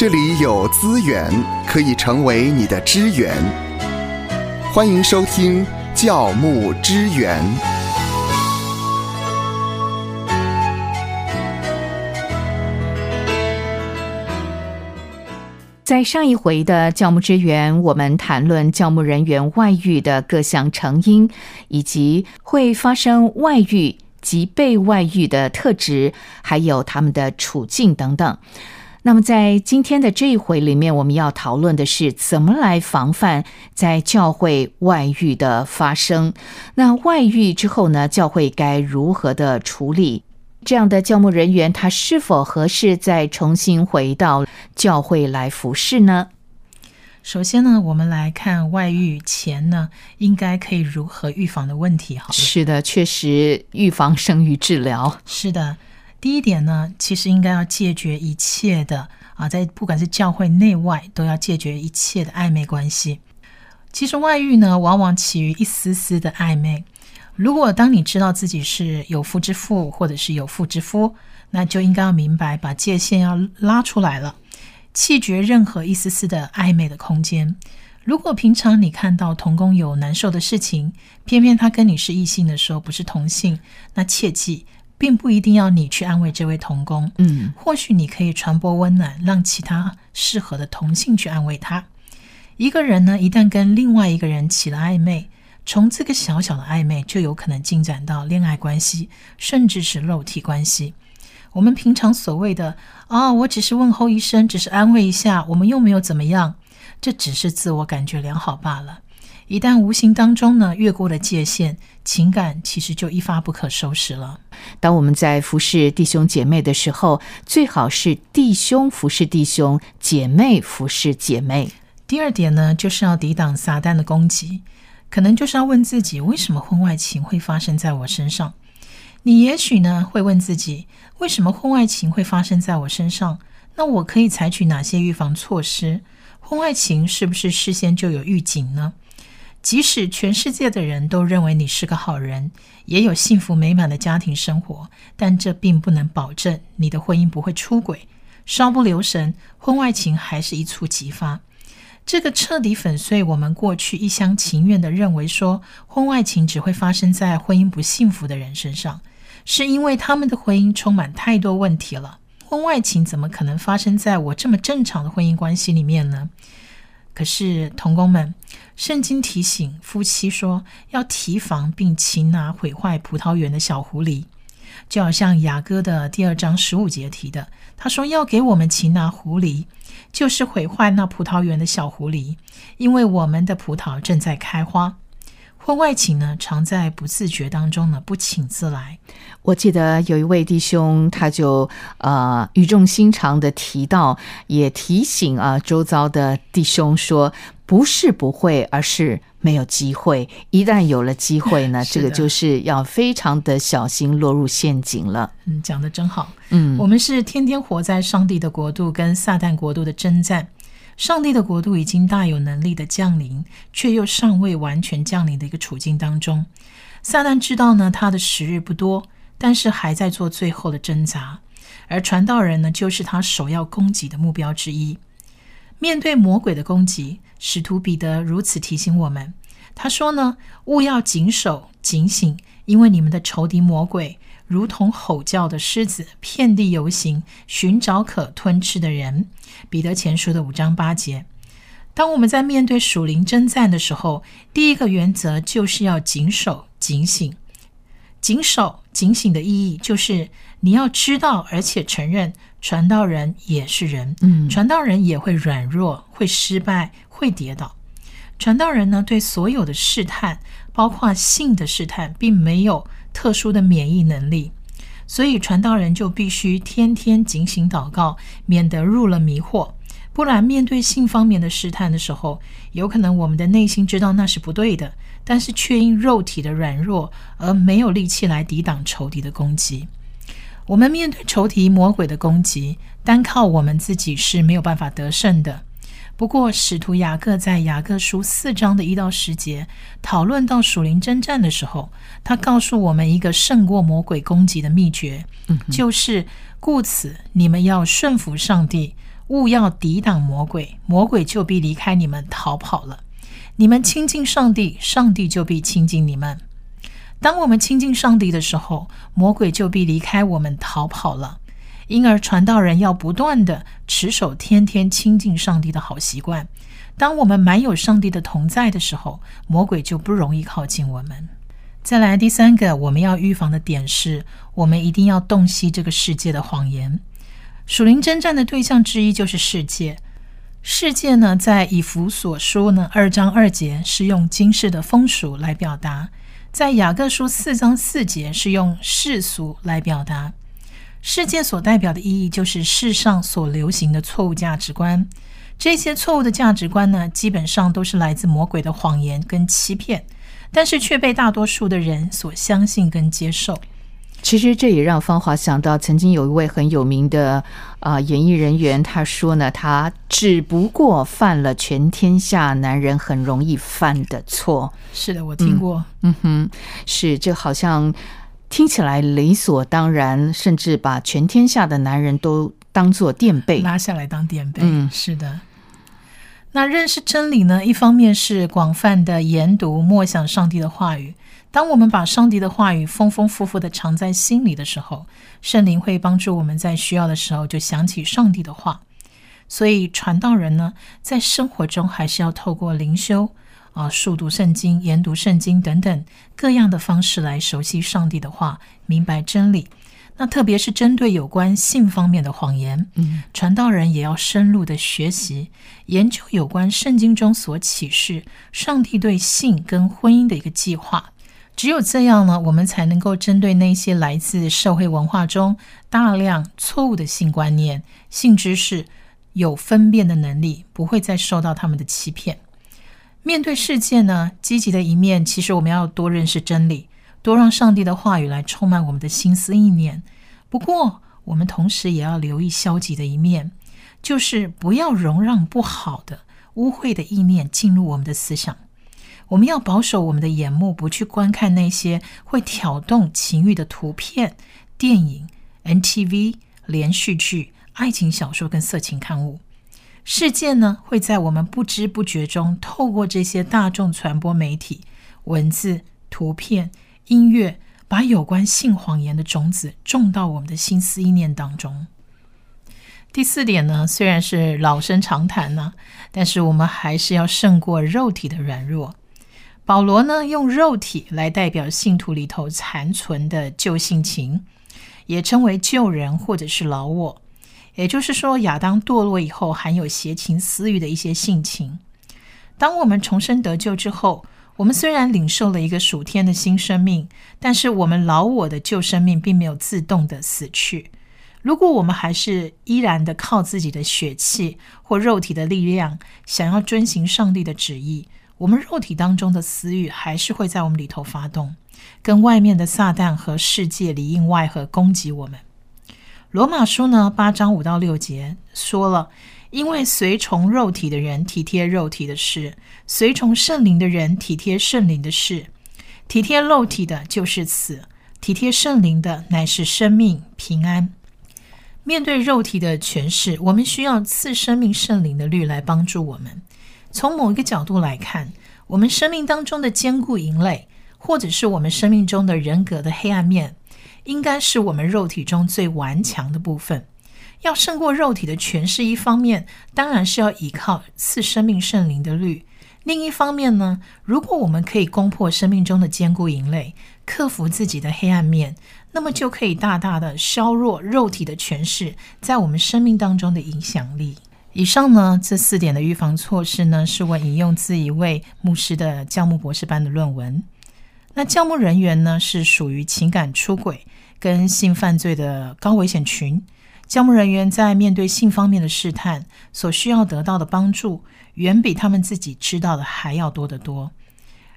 这里有资源可以成为你的支援。欢迎收听教牧支援。在上一回的教牧支援，我们谈论教牧人员外遇的各项成因，以及会发生外遇及被外遇的特质，还有他们的处境等等。那么，在今天的这一回里面，我们要讨论的是怎么来防范在教会外遇的发生。那外遇之后呢，教会该如何的处理？这样的教牧人员，他是否合适再重新回到教会来服侍呢？首先呢，我们来看外遇前呢，应该可以如何预防的问题。好，是的，确实预防胜于治疗。是的。第一点呢，其实应该要戒绝一切的啊，在不管是教会内外，都要戒绝一切的暧昧关系。其实外遇呢，往往起于一丝丝的暧昧。如果当你知道自己是有夫之妇，或者是有妇之夫，那就应该要明白，把界限要拉出来了，弃绝任何一丝丝的暧昧的空间。如果平常你看到同工有难受的事情，偏偏他跟你是异性的时候，不是同性，那切记。并不一定要你去安慰这位童工，嗯，或许你可以传播温暖，让其他适合的同性去安慰他。一个人呢，一旦跟另外一个人起了暧昧，从这个小小的暧昧就有可能进展到恋爱关系，甚至是肉体关系。我们平常所谓的“啊，我只是问候一声，只是安慰一下，我们又没有怎么样”，这只是自我感觉良好罢了。一旦无形当中呢越过了界限，情感其实就一发不可收拾了。当我们在服侍弟兄姐妹的时候，最好是弟兄服侍弟兄，姐妹服侍姐妹。第二点呢，就是要抵挡撒旦的攻击，可能就是要问自己：为什么婚外情会发生在我身上？你也许呢会问自己：为什么婚外情会发生在我身上？那我可以采取哪些预防措施？婚外情是不是事先就有预警呢？即使全世界的人都认为你是个好人，也有幸福美满的家庭生活，但这并不能保证你的婚姻不会出轨。稍不留神，婚外情还是一触即发。这个彻底粉碎我们过去一厢情愿的认为说，婚外情只会发生在婚姻不幸福的人身上，是因为他们的婚姻充满太多问题了。婚外情怎么可能发生在我这么正常的婚姻关系里面呢？可是，童工们，圣经提醒夫妻说，要提防并擒拿毁坏葡萄园的小狐狸，就好像雅歌的第二章十五节提的，他说要给我们擒拿狐狸，就是毁坏那葡萄园的小狐狸，因为我们的葡萄正在开花。婚外情呢，常在不自觉当中呢，不请自来。我记得有一位弟兄，他就呃语重心长的提到，也提醒啊周遭的弟兄说，不是不会，而是没有机会。一旦有了机会呢，这个就是要非常的小心落入陷阱了。嗯，讲的真好。嗯，我们是天天活在上帝的国度跟撒旦国度的征战。上帝的国度已经大有能力的降临，却又尚未完全降临的一个处境当中。撒旦知道呢，他的时日不多，但是还在做最后的挣扎。而传道人呢，就是他首要攻击的目标之一。面对魔鬼的攻击，使徒彼得如此提醒我们：他说呢，勿要谨守警醒，因为你们的仇敌魔鬼。如同吼叫的狮子，遍地游行，寻找可吞吃的人。彼得前书的五章八节。当我们在面对属灵征战的时候，第一个原则就是要谨守、警醒。谨守、警醒的意义就是你要知道，而且承认传道人也是人，嗯，传道人也会软弱、会失败、会跌倒。传道人呢，对所有的试探，包括性的试探，并没有。特殊的免疫能力，所以传道人就必须天天警醒祷告，免得入了迷惑。不然，面对性方面的试探的时候，有可能我们的内心知道那是不对的，但是却因肉体的软弱而没有力气来抵挡仇敌的攻击。我们面对仇敌魔鬼的攻击，单靠我们自己是没有办法得胜的。不过，使徒雅各在雅各书四章的一到十节讨论到属灵征战的时候，他告诉我们一个胜过魔鬼攻击的秘诀，就是故此你们要顺服上帝，勿要抵挡魔鬼，魔鬼就必离开你们逃跑了。你们亲近上帝，上帝就必亲近你们。当我们亲近上帝的时候，魔鬼就必离开我们逃跑了。因而，传道人要不断的持守天天亲近上帝的好习惯。当我们满有上帝的同在的时候，魔鬼就不容易靠近我们。再来，第三个我们要预防的点是，我们一定要洞悉这个世界的谎言。属灵征战的对象之一就是世界。世界呢，在以弗所书呢二章二节是用今世的风俗来表达，在雅各书四章四节是用世俗来表达。世界所代表的意义就是世上所流行的错误价值观。这些错误的价值观呢，基本上都是来自魔鬼的谎言跟欺骗，但是却被大多数的人所相信跟接受。其实这也让芳华想到，曾经有一位很有名的啊演艺人员，他说呢，他只不过犯了全天下男人很容易犯的错。是的，我听过。嗯哼，是这好像听起来理所当然，甚至把全天下的男人都当做垫背拉下来当垫背。嗯，是的。那认识真理呢？一方面是广泛的研读、默想上帝的话语。当我们把上帝的话语丰丰富富的藏在心里的时候，圣灵会帮助我们在需要的时候就想起上帝的话。所以传道人呢，在生活中还是要透过灵修啊、速读圣经、研读圣经等等各样的方式来熟悉上帝的话，明白真理。那特别是针对有关性方面的谎言，嗯，传道人也要深入的学习研究有关圣经中所启示上帝对性跟婚姻的一个计划。只有这样呢，我们才能够针对那些来自社会文化中大量错误的性观念、性知识有分辨的能力，不会再受到他们的欺骗。面对世界呢，积极的一面，其实我们要多认识真理。多让上帝的话语来充满我们的心思意念。不过，我们同时也要留意消极的一面，就是不要容让不好的、污秽的意念进入我们的思想。我们要保守我们的眼目，不去观看那些会挑动情欲的图片、电影、NTV、连续剧、爱情小说跟色情刊物。世界呢，会在我们不知不觉中，透过这些大众传播媒体、文字、图片。音乐把有关性谎言的种子种到我们的心思意念当中。第四点呢，虽然是老生常谈呢，但是我们还是要胜过肉体的软弱。保罗呢，用肉体来代表信徒里头残存的旧性情，也称为旧人或者是老我。也就是说，亚当堕落以后含有邪情私欲的一些性情。当我们重生得救之后，我们虽然领受了一个属天的新生命，但是我们老我的旧生命并没有自动的死去。如果我们还是依然的靠自己的血气或肉体的力量，想要遵行上帝的旨意，我们肉体当中的私欲还是会在我们里头发动，跟外面的撒旦和世界里应外合攻击我们。罗马书呢八章五到六节说了。因为随从肉体的人体贴肉体的事，随从圣灵的人体贴圣灵的事。体贴肉体的就是死，体贴圣灵的乃是生命平安。面对肉体的诠释，我们需要赐生命圣灵的律来帮助我们。从某一个角度来看，我们生命当中的坚固营垒，或者是我们生命中的人格的黑暗面，应该是我们肉体中最顽强的部分。要胜过肉体的权势，一方面当然是要依靠赐生命圣灵的律；另一方面呢，如果我们可以攻破生命中的坚固营垒，克服自己的黑暗面，那么就可以大大的削弱肉体的权势在我们生命当中的影响力。以上呢，这四点的预防措施呢，是我引用自一位牧师的教牧博士班的论文。那教牧人员呢，是属于情感出轨跟性犯罪的高危险群。教牧人员在面对性方面的试探，所需要得到的帮助，远比他们自己知道的还要多得多。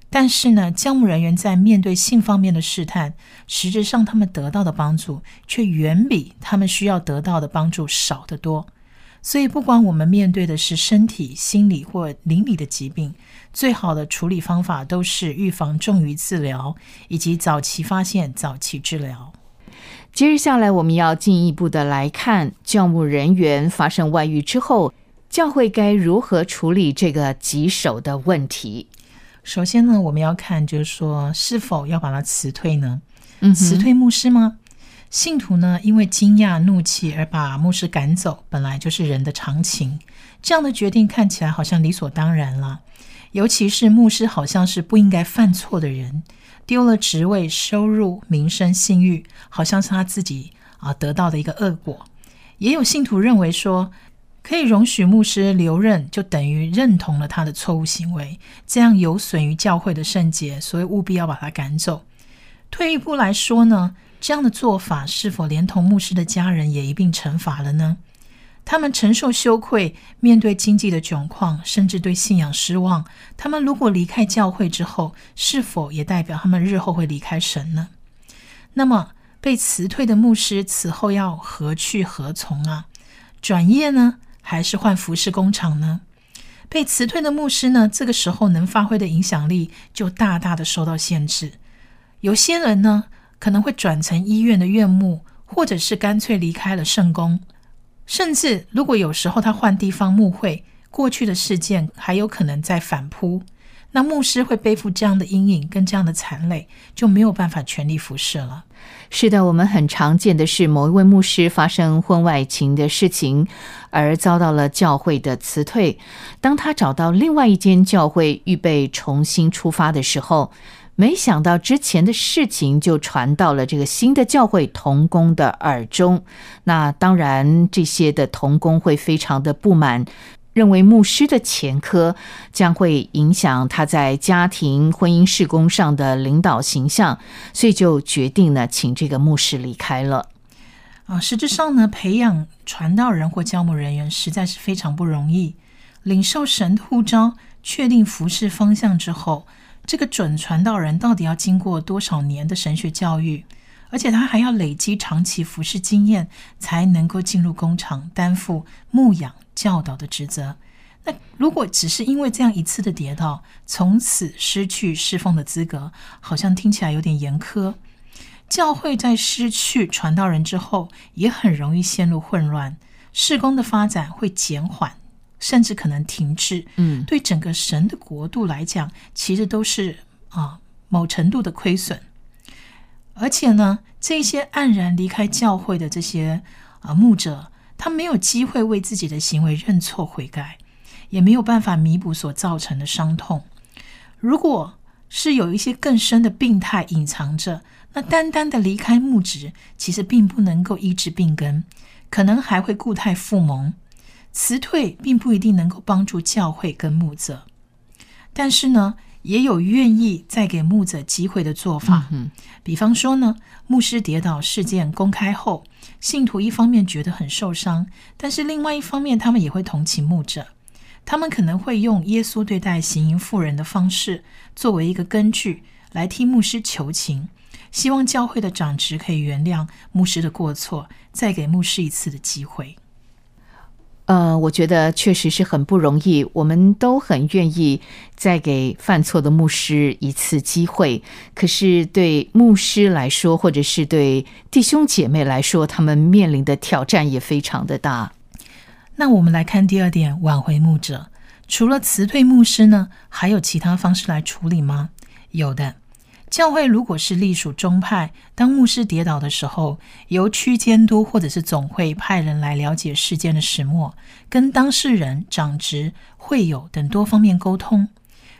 但是呢，教牧人员在面对性方面的试探，实质上他们得到的帮助，却远比他们需要得到的帮助少得多。所以，不管我们面对的是身体、心理或灵里的疾病，最好的处理方法都是预防重于治疗，以及早期发现、早期治疗。接着下来，我们要进一步的来看，教牧人员发生外遇之后，教会该如何处理这个棘手的问题。首先呢，我们要看就是说，是否要把他辞退呢？嗯辞退牧师吗？信徒呢，因为惊讶、怒气而把牧师赶走，本来就是人的常情。这样的决定看起来好像理所当然了，尤其是牧师好像是不应该犯错的人，丢了职位、收入、名声、信誉，好像是他自己啊得到的一个恶果。也有信徒认为说，可以容许牧师留任，就等于认同了他的错误行为，这样有损于教会的圣洁，所以务必要把他赶走。退一步来说呢，这样的做法是否连同牧师的家人也一并惩罚了呢？他们承受羞愧，面对经济的窘况，甚至对信仰失望。他们如果离开教会之后，是否也代表他们日后会离开神呢？那么被辞退的牧师此后要何去何从啊？转业呢，还是换服饰工厂呢？被辞退的牧师呢，这个时候能发挥的影响力就大大的受到限制。有些人呢，可能会转成医院的院牧，或者是干脆离开了圣宫。甚至如果有时候他换地方牧会，过去的事件还有可能再反扑，那牧师会背负这样的阴影跟这样的残累，就没有办法全力服侍了。是的，我们很常见的是某一位牧师发生婚外情的事情，而遭到了教会的辞退。当他找到另外一间教会，预备重新出发的时候，没想到之前的事情就传到了这个新的教会童工的耳中。那当然，这些的童工会非常的不满。认为牧师的前科将会影响他在家庭、婚姻、事工上的领导形象，所以就决定呢，请这个牧师离开了。啊，实质上呢，培养传道人或教牧人员实在是非常不容易。领受神的呼召，确定服侍方向之后，这个准传道人到底要经过多少年的神学教育？而且他还要累积长期服侍经验，才能够进入工厂担负牧养教导的职责。那如果只是因为这样一次的跌倒，从此失去侍奉的资格，好像听起来有点严苛。教会在失去传道人之后，也很容易陷入混乱，事工的发展会减缓，甚至可能停滞。嗯，对整个神的国度来讲，其实都是啊某程度的亏损。而且呢，这些黯然离开教会的这些啊牧者，他没有机会为自己的行为认错悔改，也没有办法弥补所造成的伤痛。如果是有一些更深的病态隐藏着，那单单的离开牧职，其实并不能够医治病根，可能还会固态复萌。辞退并不一定能够帮助教会跟牧者，但是呢。也有愿意再给牧者机会的做法，嗯，比方说呢，牧师跌倒事件公开后，信徒一方面觉得很受伤，但是另外一方面，他们也会同情牧者，他们可能会用耶稣对待行淫妇人的方式作为一个根据，来替牧师求情，希望教会的长职可以原谅牧师的过错，再给牧师一次的机会。呃，我觉得确实是很不容易，我们都很愿意再给犯错的牧师一次机会。可是对牧师来说，或者是对弟兄姐妹来说，他们面临的挑战也非常的大。那我们来看第二点，挽回牧者，除了辞退牧师呢，还有其他方式来处理吗？有的。教会如果是隶属宗派，当牧师跌倒的时候，由区监督或者是总会派人来了解事件的始末，跟当事人、长职、会友等多方面沟通，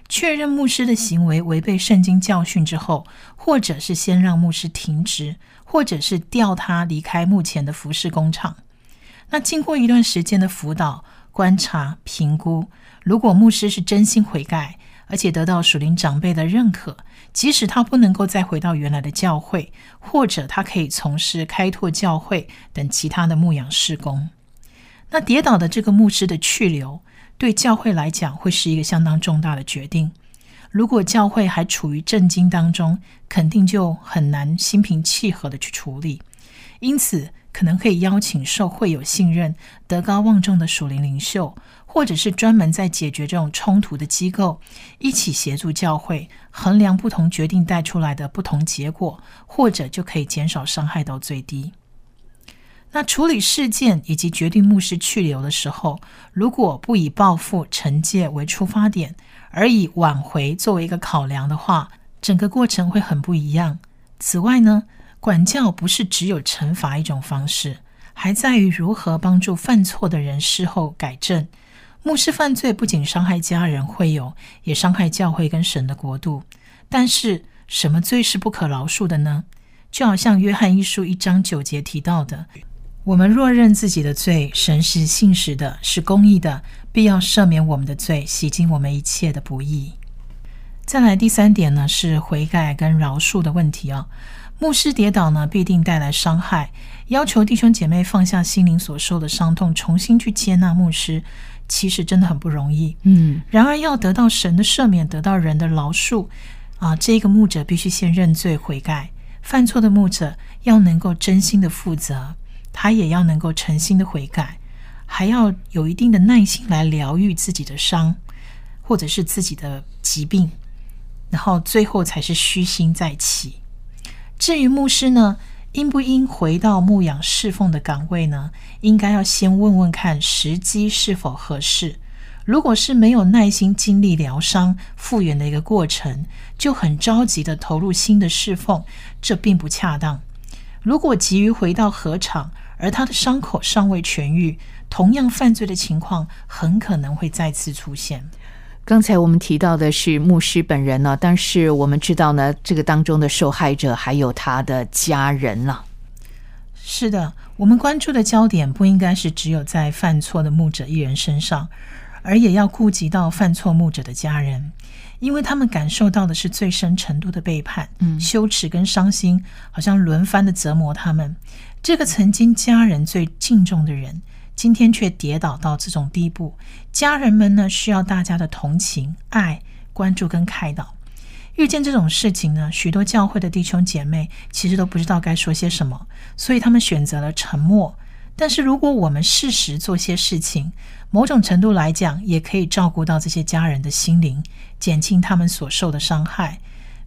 确认牧师的行为违背圣经教训之后，或者是先让牧师停职，或者是调他离开目前的服饰工厂。那经过一段时间的辅导、观察、评估，如果牧师是真心悔改，而且得到属灵长辈的认可，即使他不能够再回到原来的教会，或者他可以从事开拓教会等其他的牧养事工。那跌倒的这个牧师的去留，对教会来讲会是一个相当重大的决定。如果教会还处于震惊当中，肯定就很难心平气和的去处理，因此可能可以邀请受会友信任、德高望重的属灵领袖，或者是专门在解决这种冲突的机构，一起协助教会衡量不同决定带出来的不同结果，或者就可以减少伤害到最低。那处理事件以及决定牧师去留的时候，如果不以报复惩戒为出发点，而以挽回作为一个考量的话，整个过程会很不一样。此外呢，管教不是只有惩罚一种方式，还在于如何帮助犯错的人事后改正。牧师犯罪不仅伤害家人会友，也伤害教会跟神的国度。但是什么罪是不可饶恕的呢？就好像约翰一书一章九节提到的。我们若认自己的罪，神是信实的，是公义的，必要赦免我们的罪，洗净我们一切的不义。再来第三点呢，是悔改跟饶恕的问题啊。牧师跌倒呢，必定带来伤害，要求弟兄姐妹放下心灵所受的伤痛，重新去接纳牧师，其实真的很不容易。嗯，然而要得到神的赦免，得到人的饶恕啊，这个牧者必须先认罪悔改，犯错的牧者要能够真心的负责。他也要能够诚心的悔改，还要有一定的耐心来疗愈自己的伤，或者是自己的疾病，然后最后才是虚心再起。至于牧师呢，应不应回到牧养侍奉的岗位呢？应该要先问问看时机是否合适。如果是没有耐心经历疗伤复原的一个过程，就很着急的投入新的侍奉，这并不恰当。如果急于回到合场，而他的伤口尚未痊愈，同样犯罪的情况很可能会再次出现。刚才我们提到的是牧师本人呢，但是我们知道呢，这个当中的受害者还有他的家人了。是的，我们关注的焦点不应该是只有在犯错的牧者一人身上，而也要顾及到犯错牧者的家人。因为他们感受到的是最深程度的背叛、羞耻跟伤心，好像轮番的折磨他们。这个曾经家人最敬重的人，今天却跌倒到这种地步。家人们呢，需要大家的同情、爱、关注跟开导。遇见这种事情呢，许多教会的弟兄姐妹其实都不知道该说些什么，所以他们选择了沉默。但是如果我们适时做些事情，某种程度来讲，也可以照顾到这些家人的心灵，减轻他们所受的伤害。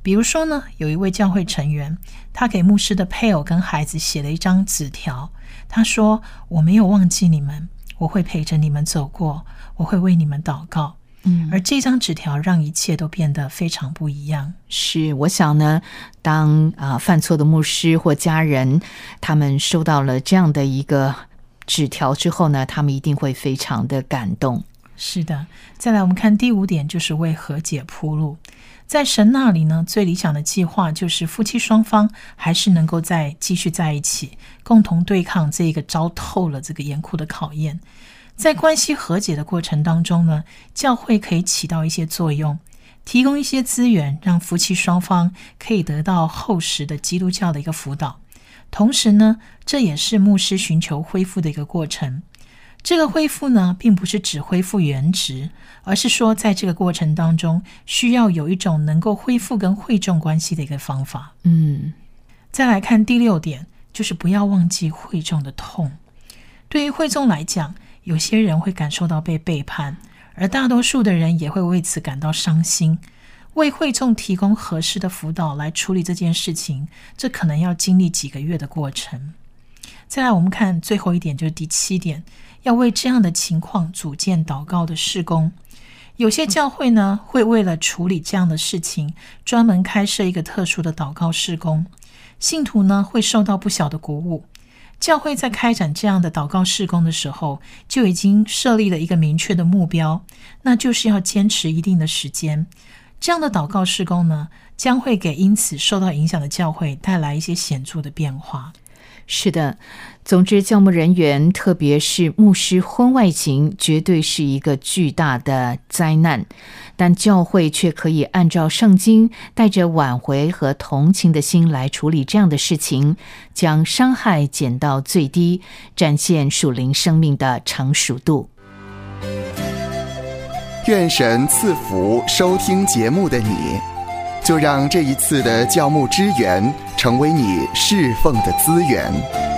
比如说呢，有一位教会成员，他给牧师的配偶跟孩子写了一张纸条，他说：“我没有忘记你们，我会陪着你们走过，我会为你们祷告。”嗯，而这张纸条让一切都变得非常不一样。是，我想呢，当啊犯错的牧师或家人，他们收到了这样的一个纸条之后呢，他们一定会非常的感动。是的，再来我们看第五点，就是为和解铺路。在神那里呢，最理想的计划就是夫妻双方还是能够再继续在一起，共同对抗这个糟透了这个严酷的考验。在关系和解的过程当中呢，教会可以起到一些作用，提供一些资源，让夫妻双方可以得到厚实的基督教的一个辅导。同时呢，这也是牧师寻求恢复的一个过程。这个恢复呢，并不是只恢复原值，而是说在这个过程当中，需要有一种能够恢复跟会众关系的一个方法。嗯，再来看第六点，就是不要忘记会众的痛。对于会众来讲，有些人会感受到被背叛，而大多数的人也会为此感到伤心。为会众提供合适的辅导来处理这件事情，这可能要经历几个月的过程。再来，我们看最后一点，就是第七点，要为这样的情况组建祷告的事工。有些教会呢，会为了处理这样的事情，专门开设一个特殊的祷告事工。信徒呢，会受到不小的鼓舞。教会在开展这样的祷告事工的时候，就已经设立了一个明确的目标，那就是要坚持一定的时间。这样的祷告事工呢，将会给因此受到影响的教会带来一些显著的变化。是的，总之，教牧人员，特别是牧师婚外情，绝对是一个巨大的灾难。但教会却可以按照圣经，带着挽回和同情的心来处理这样的事情，将伤害减到最低，展现属灵生命的成熟度。愿神赐福收听节目的你，就让这一次的教牧支援成为你侍奉的资源。